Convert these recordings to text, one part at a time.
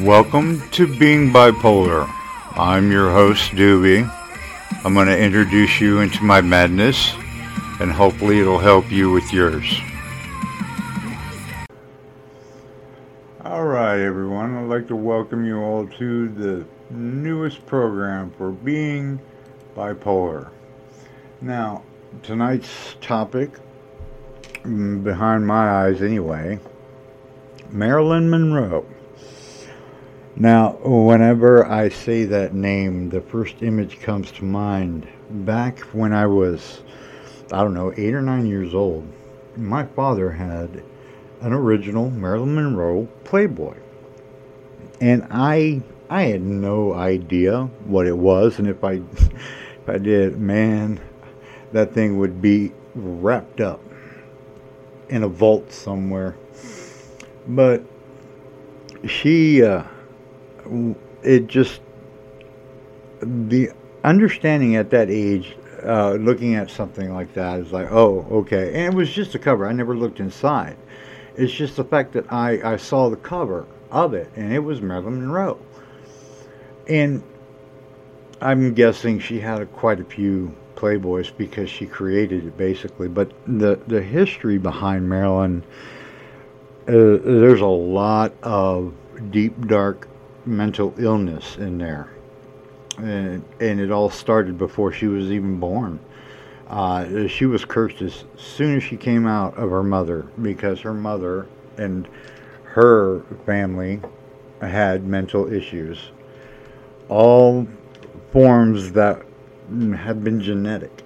Welcome to Being Bipolar. I'm your host, Doobie. I'm going to introduce you into my madness, and hopefully, it'll help you with yours. All right, everyone. I'd like to welcome you all to the newest program for Being Bipolar. Now, tonight's topic, mm, behind my eyes anyway, Marilyn Monroe. Now, whenever I say that name, the first image comes to mind back when I was, I don't know, eight or nine years old. My father had an original Marilyn Monroe Playboy. And I I had no idea what it was and if I if I did, man, that thing would be wrapped up in a vault somewhere. But she uh, it just the understanding at that age uh, looking at something like that is like oh okay. And it was just a cover. I never looked inside. It's just the fact that i i saw the cover of it and it was marilyn monroe. And i'm guessing she had a, quite a few playboys because she created it basically. But the the history behind marilyn uh, there's a lot of deep dark mental illness in there. And, and it all started before she was even born. Uh, she was cursed as soon as she came out of her mother because her mother and her family had mental issues. All forms that had been genetic.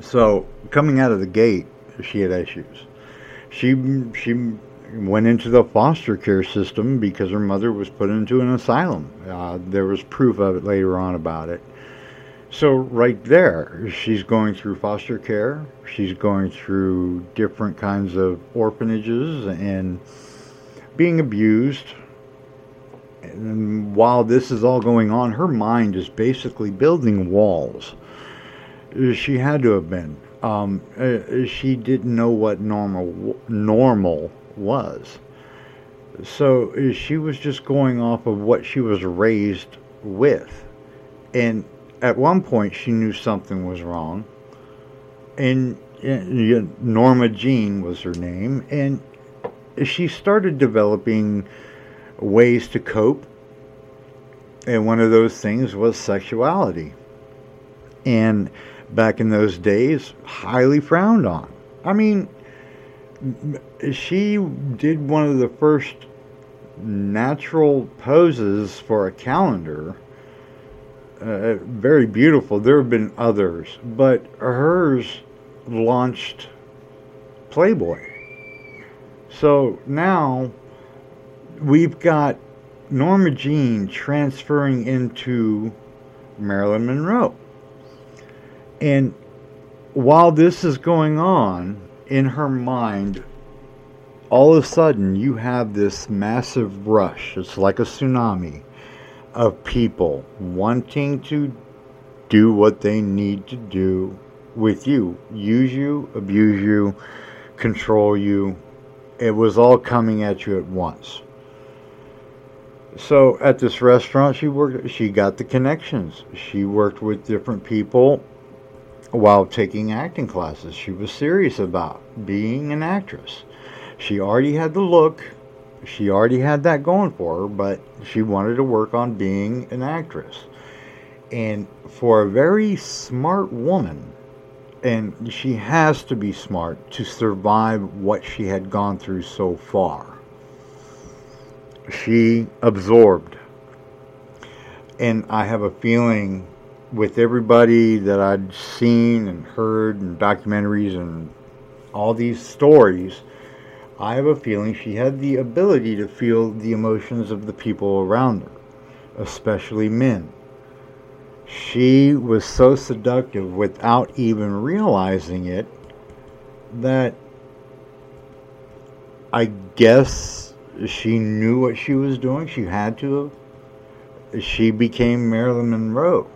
So, coming out of the gate, she had issues. She she went into the foster care system because her mother was put into an asylum. Uh, there was proof of it later on about it. So, right there, she's going through foster care, she's going through different kinds of orphanages and being abused. And while this is all going on, her mind is basically building walls. She had to have been. Um, uh, she didn't know what normal normal was. So eh, she was just going off of what she was raised with. And at one point, she knew something was wrong. And eh, Norma Jean was her name. And she started developing ways to cope. And one of those things was sexuality. And back in those days, highly frowned on. I mean, she did one of the first natural poses for a calendar. Uh, very beautiful. There have been others, but hers launched Playboy. So now we've got Norma Jean transferring into Marilyn Monroe. And while this is going on, in her mind, all of a sudden you have this massive rush. It's like a tsunami of people wanting to do what they need to do with you use you, abuse you, control you. It was all coming at you at once. So at this restaurant she worked she got the connections. She worked with different people while taking acting classes. She was serious about being an actress. She already had the look, she already had that going for her, but she wanted to work on being an actress. And for a very smart woman, and she has to be smart to survive what she had gone through so far. She absorbed. And I have a feeling with everybody that I'd seen and heard and documentaries and all these stories, I have a feeling she had the ability to feel the emotions of the people around her, especially men. She was so seductive without even realizing it that I guess she knew what she was doing. She had to have. She became Marilyn Monroe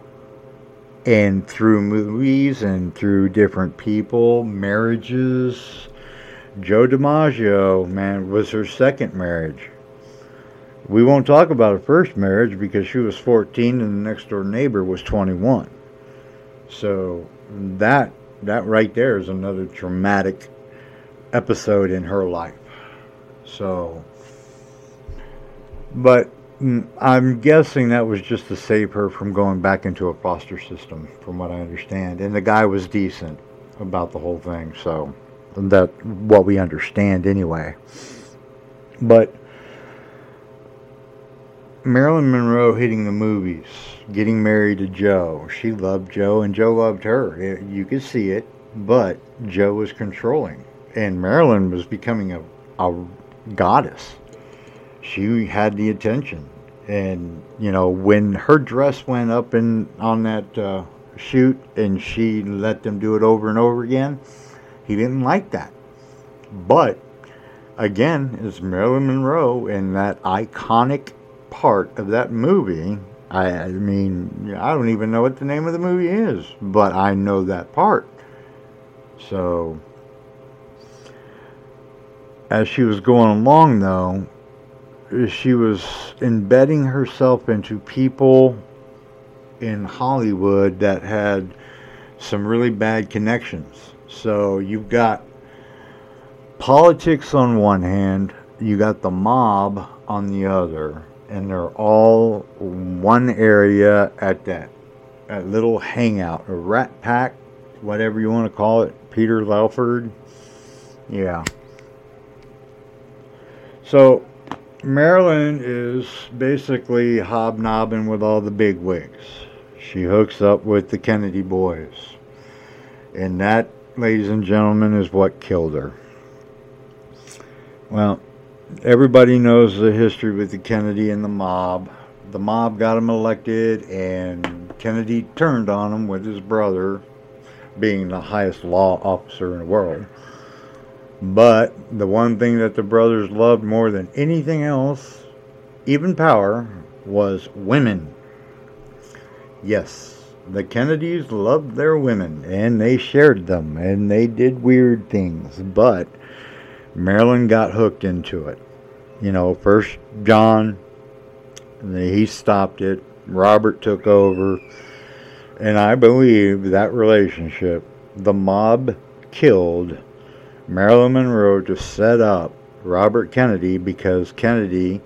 and through movies and through different people, marriages. Joe DiMaggio, man, was her second marriage. We won't talk about her first marriage because she was 14 and the next door neighbor was 21. So that that right there is another traumatic episode in her life. So, but Mm, I'm guessing that was just to save her from going back into a foster system, from what I understand. And the guy was decent about the whole thing, so that what we understand anyway. But Marilyn Monroe hitting the movies, getting married to Joe. She loved Joe, and Joe loved her. You could see it, but Joe was controlling, and Marilyn was becoming a, a goddess. She had the attention, and you know when her dress went up in on that uh, shoot, and she let them do it over and over again. He didn't like that, but again, it's Marilyn Monroe and that iconic part of that movie. I, I mean, I don't even know what the name of the movie is, but I know that part. So, as she was going along, though, she was embedding herself into people in Hollywood that had some really bad connections. So, you've got politics on one hand, you got the mob on the other and they're all one area at that, that little hangout, a rat pack, whatever you want to call it, Peter Lawford. Yeah. So Marilyn is basically hobnobbing with all the big wigs. She hooks up with the Kennedy boys. And that, ladies and gentlemen, is what killed her. Well, everybody knows the history with the Kennedy and the mob. The mob got him elected, and Kennedy turned on him with his brother being the highest law officer in the world. But the one thing that the brothers loved more than anything else, even power, was women. Yes, the Kennedys loved their women, and they shared them, and they did weird things, but Marilyn got hooked into it. You know, first John, he stopped it. Robert took over. And I believe that relationship, the mob killed Marilyn Monroe to set up Robert Kennedy because Kennedy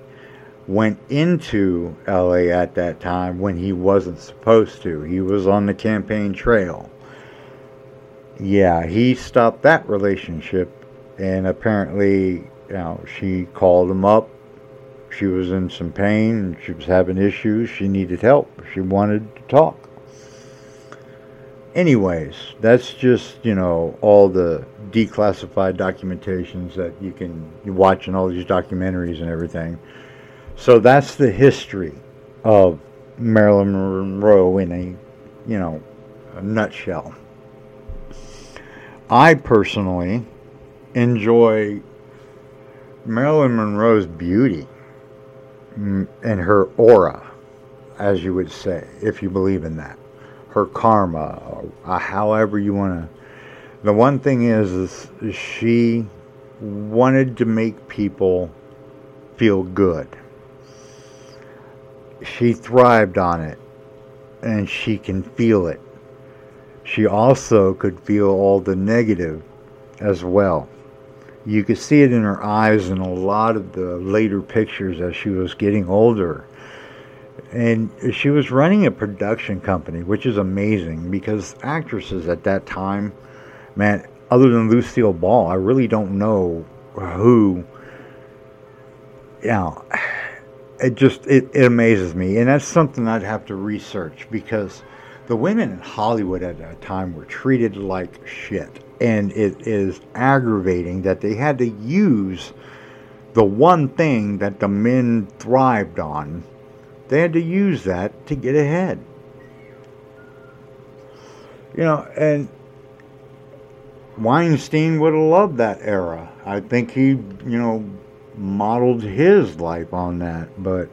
went into LA at that time when he wasn't supposed to. He was on the campaign trail. Yeah, he stopped that relationship and apparently, you know, she called him up. She was in some pain. She was having issues. She needed help. She wanted to talk. Anyways, that's just, you know, all the declassified documentations that you can watch in all these documentaries and everything. So that's the history of Marilyn Monroe in a, you know, a nutshell. I personally enjoy Marilyn Monroe's beauty and her aura, as you would say, if you believe in that. Her karma, however you want to. The one thing is, is she wanted to make people feel good. She thrived on it, and she can feel it. She also could feel all the negative as well you could see it in her eyes in a lot of the later pictures as she was getting older. And she was running a production company, which is amazing because actresses at that time, man, other than Lucille Ball, I really don't know who. You know, it just it, it amazes me, and that's something I'd have to research because the women in Hollywood at that time were treated like shit and it is aggravating that they had to use the one thing that the men thrived on. They had to use that to get ahead. You know, and Weinstein would have loved that era. I think he, you know, modeled his life on that, but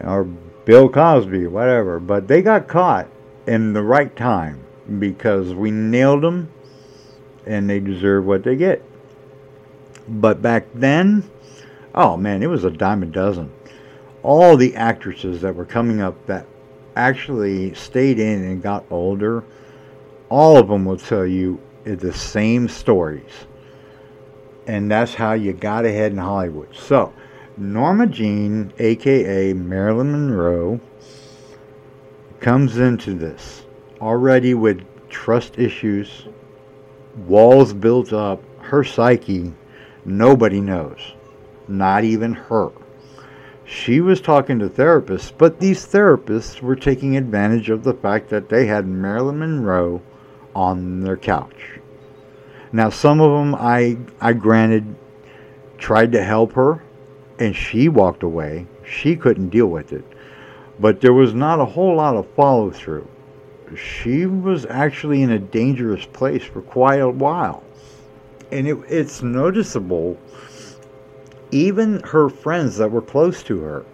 or Bill Cosby, whatever. But they got caught in the right time because we nailed them and they deserve what they get. But back then, Oh man, it was a dime a dozen. All the actresses that were coming up that actually stayed in and got older, all of them will tell you the same stories. And that's how you got ahead in Hollywood. So, Norma Jean, aka Marilyn Monroe, comes into this already with trust issues, walls built up, her psyche, nobody knows, not even her. She was talking to therapists, but these therapists were taking advantage of the fact that they had Marilyn Monroe on their couch. Now, some of them I, I granted tried to help her, and she walked away. She couldn't deal with it. But there was not a whole lot of follow through. She was actually in a dangerous place for quite a while. And it, it's noticeable, even her friends that were close to her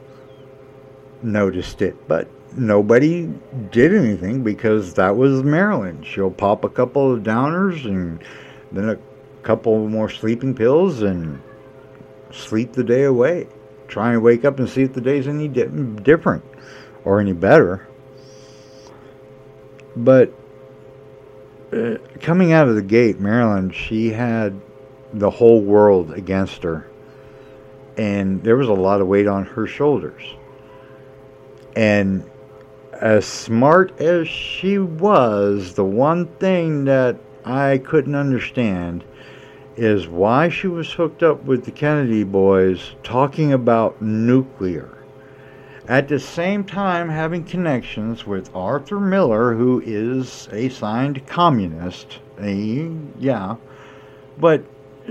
noticed it, but nobody did anything because that was Marilyn. She'll pop a couple of downers and then a couple more sleeping pills and sleep the day away. Try and wake up and see if the day's any di- different or any better. But uh, coming out of the gate, Marilyn, she had the whole world against her. And there was a lot of weight on her shoulders. And as smart as she was, the one thing that I couldn't understand is why she was hooked up with the Kennedy boys talking about nuclear. At the same time, having connections with Arthur Miller, who is a signed communist. A, yeah. But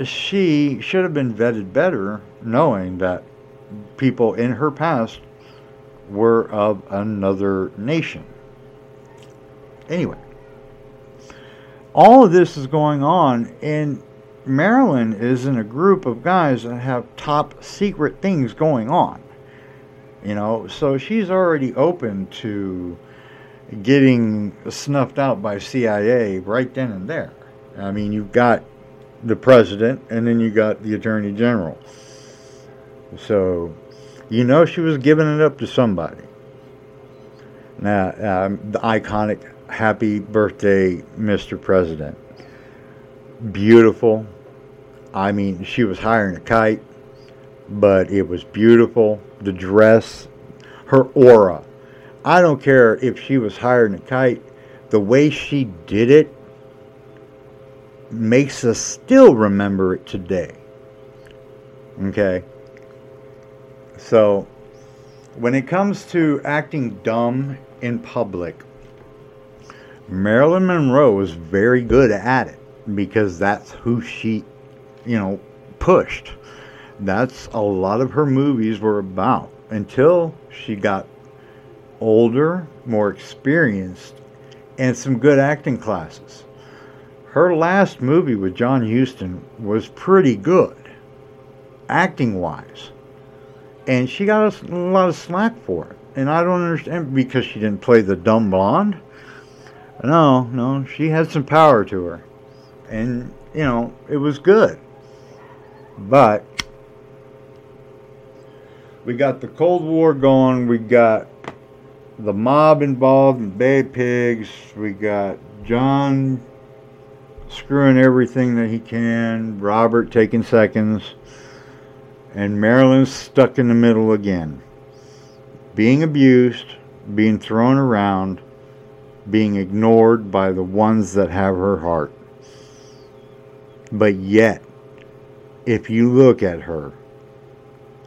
she should have been vetted better, knowing that people in her past were of another nation. Anyway, all of this is going on, and Marilyn is in a group of guys that have top secret things going on. You know, so she's already open to getting snuffed out by CIA right then and there. I mean, you've got the president and then you got the attorney general. So, you know, she was giving it up to somebody. Now, um, the iconic happy birthday, Mr. President. Beautiful. I mean, she was hiring a kite, but it was beautiful. The dress, her aura. I don't care if she was hiring a kite, the way she did it makes us still remember it today. Okay? So, when it comes to acting dumb in public, Marilyn Monroe was very good at it because that's who she, you know, pushed. That's a lot of her movies were about until she got older, more experienced, and some good acting classes. Her last movie with John Huston was pretty good, acting wise. And she got a lot of slack for it. And I don't understand because she didn't play the dumb blonde. No, no, she had some power to her. And, you know, it was good. But we got the Cold War going. We got the mob involved in Bay Pigs. We got John screwing everything that he can. Robert taking seconds. And Marilyn's stuck in the middle again. Being abused, being thrown around, being ignored by the ones that have her heart. But yet, if you look at her,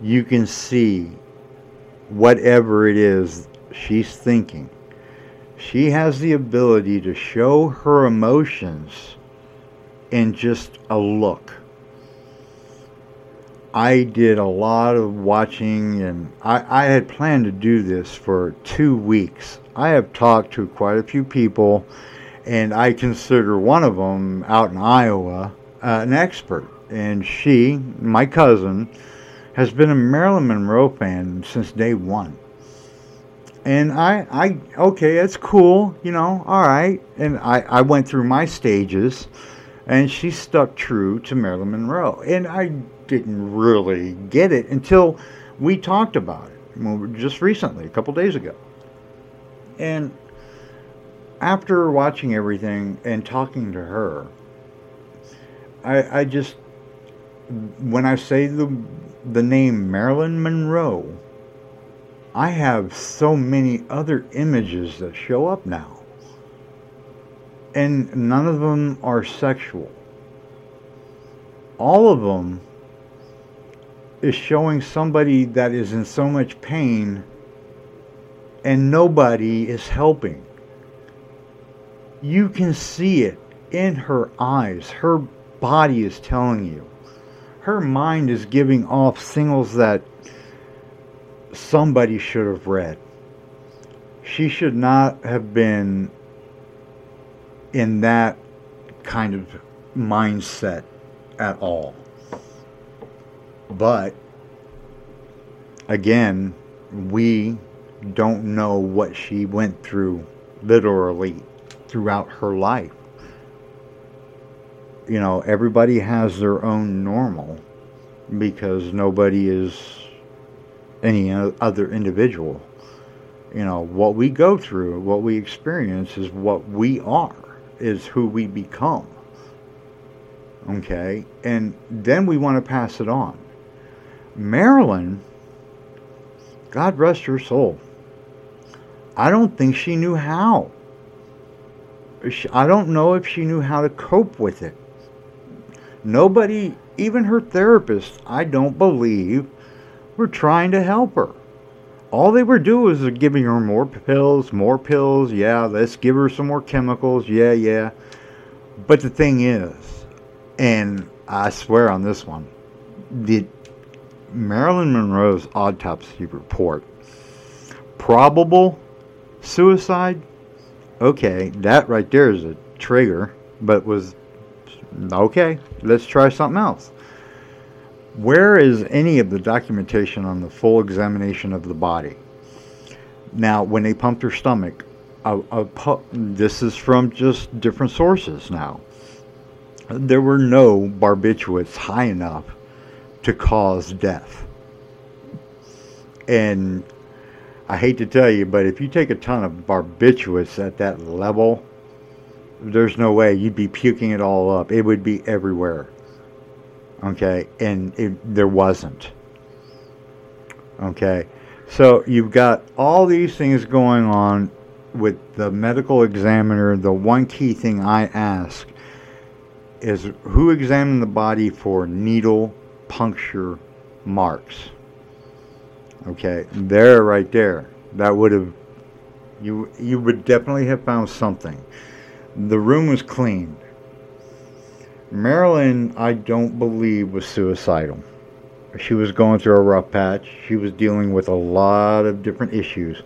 you can see whatever it is she's thinking. She has the ability to show her emotions in just a look. I did a lot of watching, and I, I had planned to do this for two weeks. I have talked to quite a few people, and I consider one of them out in Iowa uh, an expert. And she, my cousin, has been a Marilyn Monroe fan since day one. And I, I, okay, that's cool, you know, all right. And I, I went through my stages, and she stuck true to Marilyn Monroe. And I didn't really get it until we talked about it just recently, a couple days ago. And after watching everything and talking to her, I, I just, when I say the, the name Marilyn Monroe, I have so many other images that show up now. And none of them are sexual. All of them is showing somebody that is in so much pain and nobody is helping. You can see it in her eyes. Her body is telling you. Her mind is giving off signals that somebody should have read. She should not have been in that kind of mindset at all. But again, we don't know what she went through literally throughout her life. You know, everybody has their own normal because nobody is any other individual. You know, what we go through, what we experience is what we are, is who we become. Okay? And then we want to pass it on. Marilyn, God rest her soul, I don't think she knew how. I don't know if she knew how to cope with it. Nobody, even her therapist, I don't believe, were trying to help her. All they were doing was giving her more pills, more pills. Yeah, let's give her some more chemicals. Yeah, yeah. But the thing is, and I swear on this one, the Marilyn Monroe's autopsy report, probable suicide. Okay, that right there is a trigger, but was okay. Let's try something else. Where is any of the documentation on the full examination of the body? Now, when they pumped her stomach, a, a pu- this is from just different sources now. There were no barbiturates high enough to cause death. And I hate to tell you, but if you take a ton of barbiturates at that level, there's no way you'd be puking it all up. It would be everywhere. Okay, and it, there wasn't. Okay, so you've got all these things going on with the medical examiner. The one key thing I ask is who examined the body for needle puncture marks. Okay, there, right there. That would have you you would definitely have found something. The room was cleaned. Marilyn, I don't believe, was suicidal. She was going through a rough patch. She was dealing with a lot of different issues.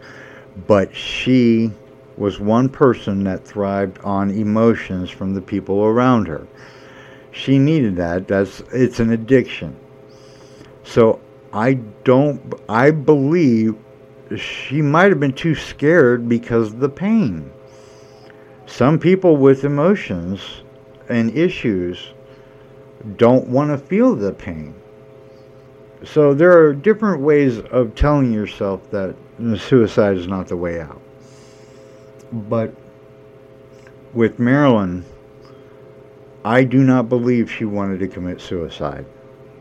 But she was one person that thrived on emotions from the people around her. She needed that. That's it's an addiction. So I don't I believe she might have been too scared because of the pain. Some people with emotions and issues don't want to feel the pain. So there are different ways of telling yourself that suicide is not the way out. But with Marilyn, I do not believe she wanted to commit suicide.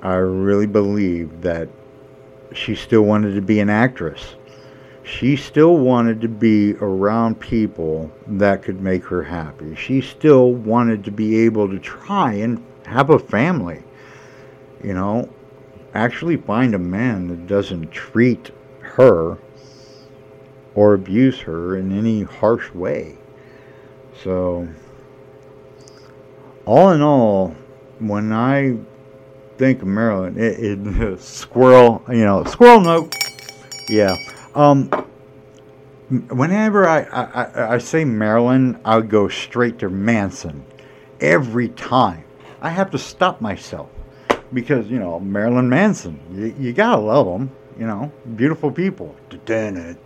I really believe that she still wanted to be an actress. She still wanted to be around people that could make her happy. She still wanted to be able to try and have a family. You know, actually find a man that doesn't treat her or abuse her in any harsh way. So, all in all, when I think of Marilyn, it, it squirrel, you know, squirrel note. Yeah. Um, whenever I, I, I say Marilyn, I go straight to Manson every time. I have to stop myself because, you know, Marilyn Manson, you, you gotta love them, you know, beautiful people. And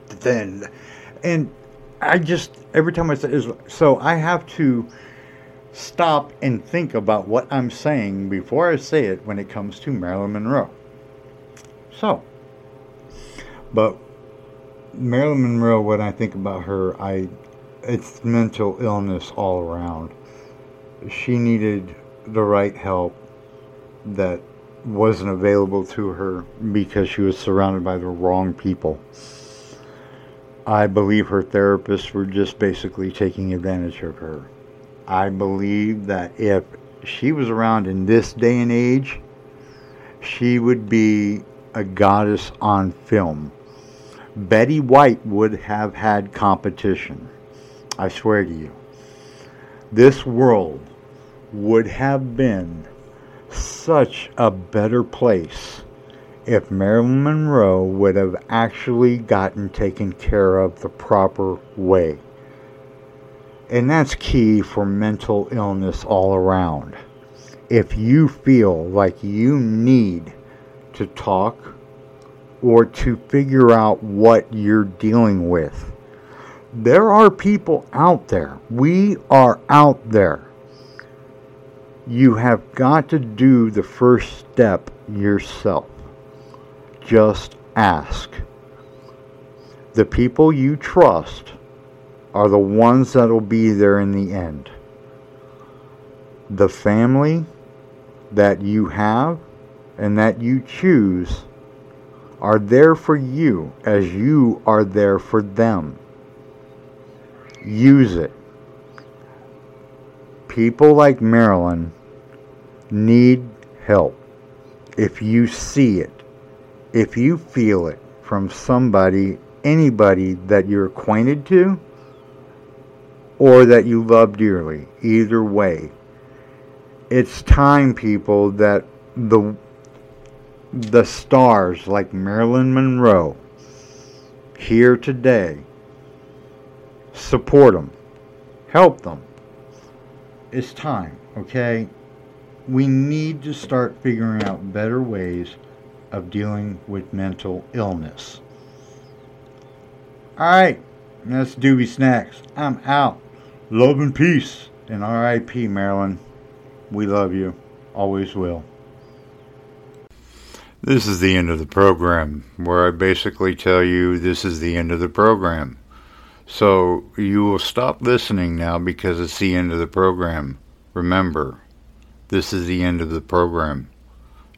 I just, every time I say, so I have to stop and think about what I'm saying before I say it when it comes to Marilyn Monroe. So, but Marilyn Monroe, when I think about her, I it's mental illness all around. She needed the right help that wasn't available to her because she was surrounded by the wrong people. I believe her therapists were just basically taking advantage of her. I believe that if she was around in this day and age, she would be a goddess on film. Betty White would have had competition. I swear to you. This world would have been such a better place if Marilyn Monroe would have actually gotten taken care of the proper way. And that's key for mental illness all around. If you feel like you need to talk or to figure out what you're dealing with, there are people out there. We are out there. You have got to do the first step yourself. Just ask. The people you trust are the ones that will be there in the end. The family that you have and that you choose are there for you as you are there for them. Use it. People like Marilyn need help. If you see it, if you feel it from somebody, anybody that you're acquainted to, or that you love dearly, either way, it's time, people, that the the stars like Marilyn Monroe here today support them, help them. It's time, okay? We need to start figuring out better ways of dealing with mental illness. Alright, that's Doobie Snacks. I'm out. Love and peace. And RIP, Marilyn. We love you. Always will. This is the end of the program, where I basically tell you this is the end of the program. So you will stop listening now because it's the end of the program. Remember, this is the end of the program.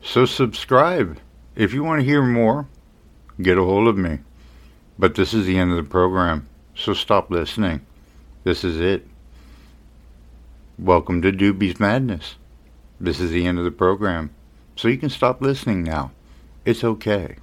So subscribe. If you want to hear more, get a hold of me. But this is the end of the program. So stop listening. This is it. Welcome to Doobie's Madness. This is the end of the program. So you can stop listening now. It's okay.